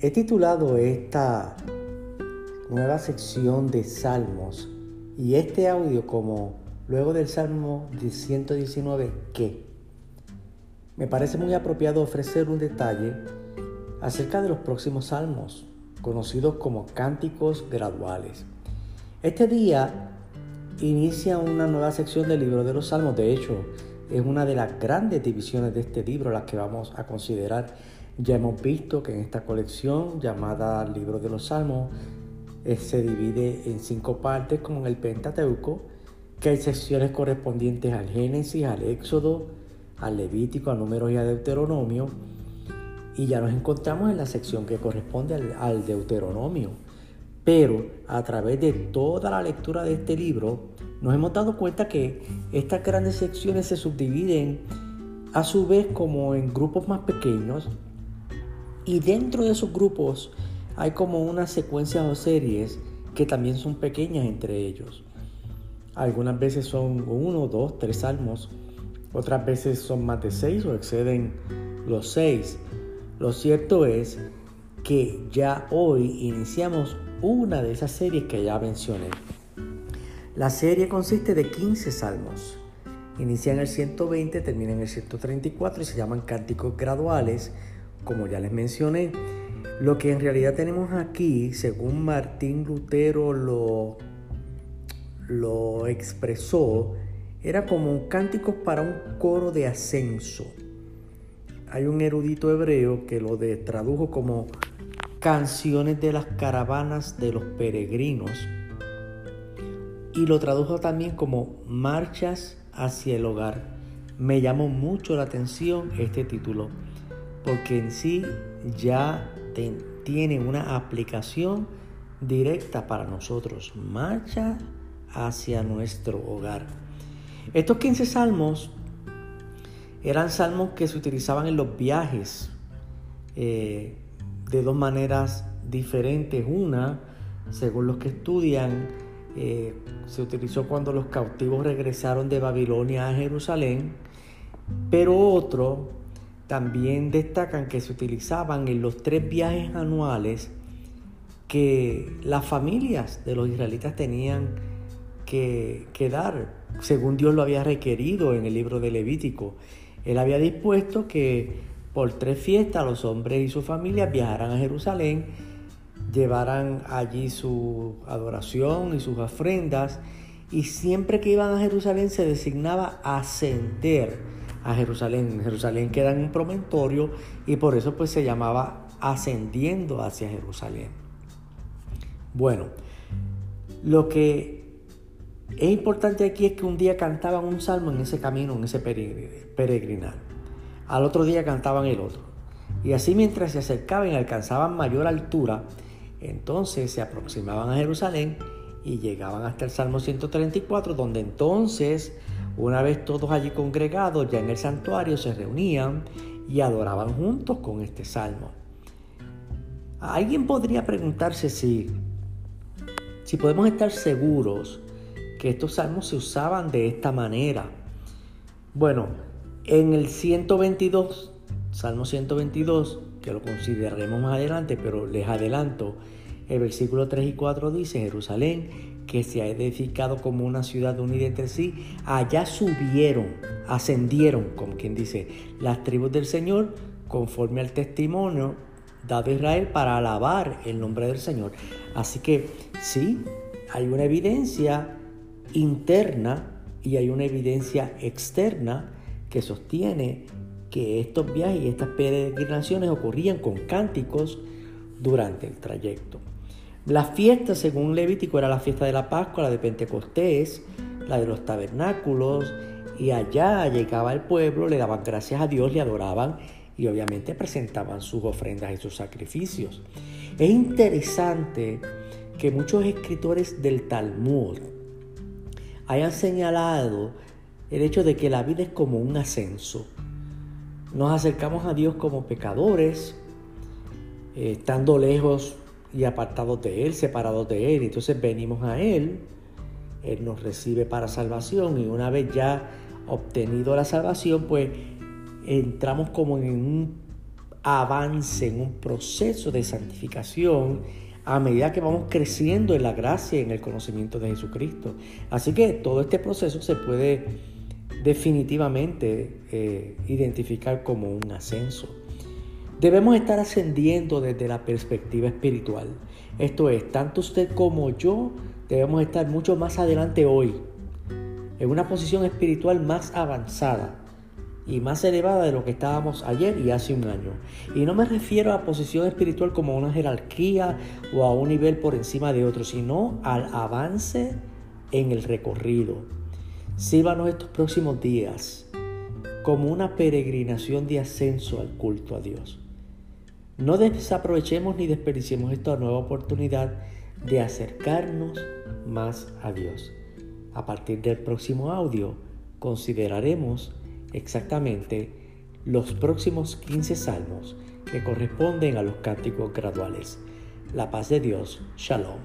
He titulado esta nueva sección de Salmos y este audio como luego del Salmo 119 que me parece muy apropiado ofrecer un detalle acerca de los próximos salmos, conocidos como cánticos graduales. Este día inicia una nueva sección del libro de los salmos, de hecho es una de las grandes divisiones de este libro, las que vamos a considerar. Ya hemos visto que en esta colección llamada Libro de los Salmos eh, se divide en cinco partes como en el Pentateuco, que hay secciones correspondientes al Génesis, al Éxodo, al Levítico, a Números y a Deuteronomio. Y ya nos encontramos en la sección que corresponde al, al Deuteronomio. Pero a través de toda la lectura de este libro, nos hemos dado cuenta que estas grandes secciones se subdividen a su vez como en grupos más pequeños y dentro de esos grupos hay como unas secuencias o series que también son pequeñas entre ellos. Algunas veces son uno, dos, tres salmos, otras veces son más de seis o exceden los seis. Lo cierto es que ya hoy iniciamos una de esas series que ya mencioné. La serie consiste de 15 salmos. Inicia en el 120, termina en el 134 y se llaman cánticos graduales, como ya les mencioné. Lo que en realidad tenemos aquí, según Martín Lutero lo, lo expresó, era como un cántico para un coro de ascenso. Hay un erudito hebreo que lo tradujo como canciones de las caravanas de los peregrinos y lo tradujo también como Marchas hacia el hogar. Me llamó mucho la atención este título porque en sí ya tiene una aplicación directa para nosotros. Marcha hacia nuestro hogar. Estos 15 salmos eran salmos que se utilizaban en los viajes eh, de dos maneras diferentes. Una, según los que estudian, eh, se utilizó cuando los cautivos regresaron de Babilonia a Jerusalén, pero otro también destacan que se utilizaban en los tres viajes anuales que las familias de los israelitas tenían que, que dar, según Dios lo había requerido en el libro de Levítico. Él había dispuesto que por tres fiestas los hombres y sus familias viajaran a Jerusalén llevaran allí su adoración y sus ofrendas y siempre que iban a Jerusalén se designaba ascender a Jerusalén. Jerusalén queda en un promontorio y por eso pues se llamaba ascendiendo hacia Jerusalén. Bueno, lo que es importante aquí es que un día cantaban un salmo en ese camino, en ese peregrinar. Al otro día cantaban el otro. Y así mientras se acercaban y alcanzaban mayor altura, entonces se aproximaban a Jerusalén y llegaban hasta el Salmo 134, donde entonces, una vez todos allí congregados, ya en el santuario, se reunían y adoraban juntos con este salmo. Alguien podría preguntarse si, si podemos estar seguros que estos salmos se usaban de esta manera. Bueno, en el 122, Salmo 122, que lo consideraremos más adelante, pero les adelanto, el versículo 3 y 4 dice, Jerusalén, que se ha edificado como una ciudad unida entre sí, allá subieron, ascendieron, como quien dice, las tribus del Señor, conforme al testimonio dado a Israel para alabar el nombre del Señor. Así que sí, hay una evidencia interna y hay una evidencia externa que sostiene que estos viajes y estas peregrinaciones ocurrían con cánticos durante el trayecto. La fiesta, según Levítico, era la fiesta de la Pascua, la de Pentecostés, la de los tabernáculos, y allá llegaba el pueblo, le daban gracias a Dios, le adoraban y obviamente presentaban sus ofrendas y sus sacrificios. Es interesante que muchos escritores del Talmud hayan señalado el hecho de que la vida es como un ascenso. Nos acercamos a Dios como pecadores, eh, estando lejos y apartados de Él, separados de Él. Entonces venimos a Él, Él nos recibe para salvación y una vez ya obtenido la salvación, pues entramos como en un avance en un proceso de santificación a medida que vamos creciendo en la gracia y en el conocimiento de Jesucristo. Así que todo este proceso se puede definitivamente eh, identificar como un ascenso. Debemos estar ascendiendo desde la perspectiva espiritual. Esto es, tanto usted como yo debemos estar mucho más adelante hoy, en una posición espiritual más avanzada y más elevada de lo que estábamos ayer y hace un año. Y no me refiero a posición espiritual como una jerarquía o a un nivel por encima de otro, sino al avance en el recorrido. Sírvanos estos próximos días como una peregrinación de ascenso al culto a Dios. No desaprovechemos ni desperdiciemos esta nueva oportunidad de acercarnos más a Dios. A partir del próximo audio consideraremos exactamente los próximos 15 salmos que corresponden a los cánticos graduales. La paz de Dios, shalom.